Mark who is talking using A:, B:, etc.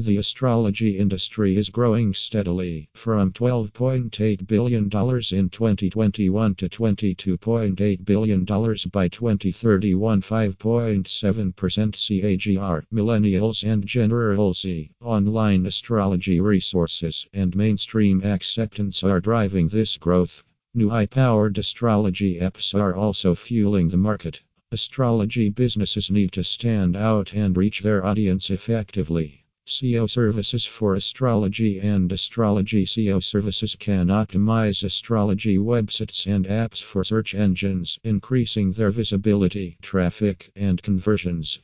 A: The astrology industry is growing steadily from $12.8 billion in 2021 to $22.8 billion by 2031, 5.7% CAGR. Millennials and Gen Z, online astrology resources, and mainstream acceptance are driving this growth. New AI powered astrology apps are also fueling the market. Astrology businesses need to stand out and reach their audience effectively. SEO services for astrology and astrology SEO services can optimize astrology websites and apps for search engines, increasing their visibility, traffic, and conversions.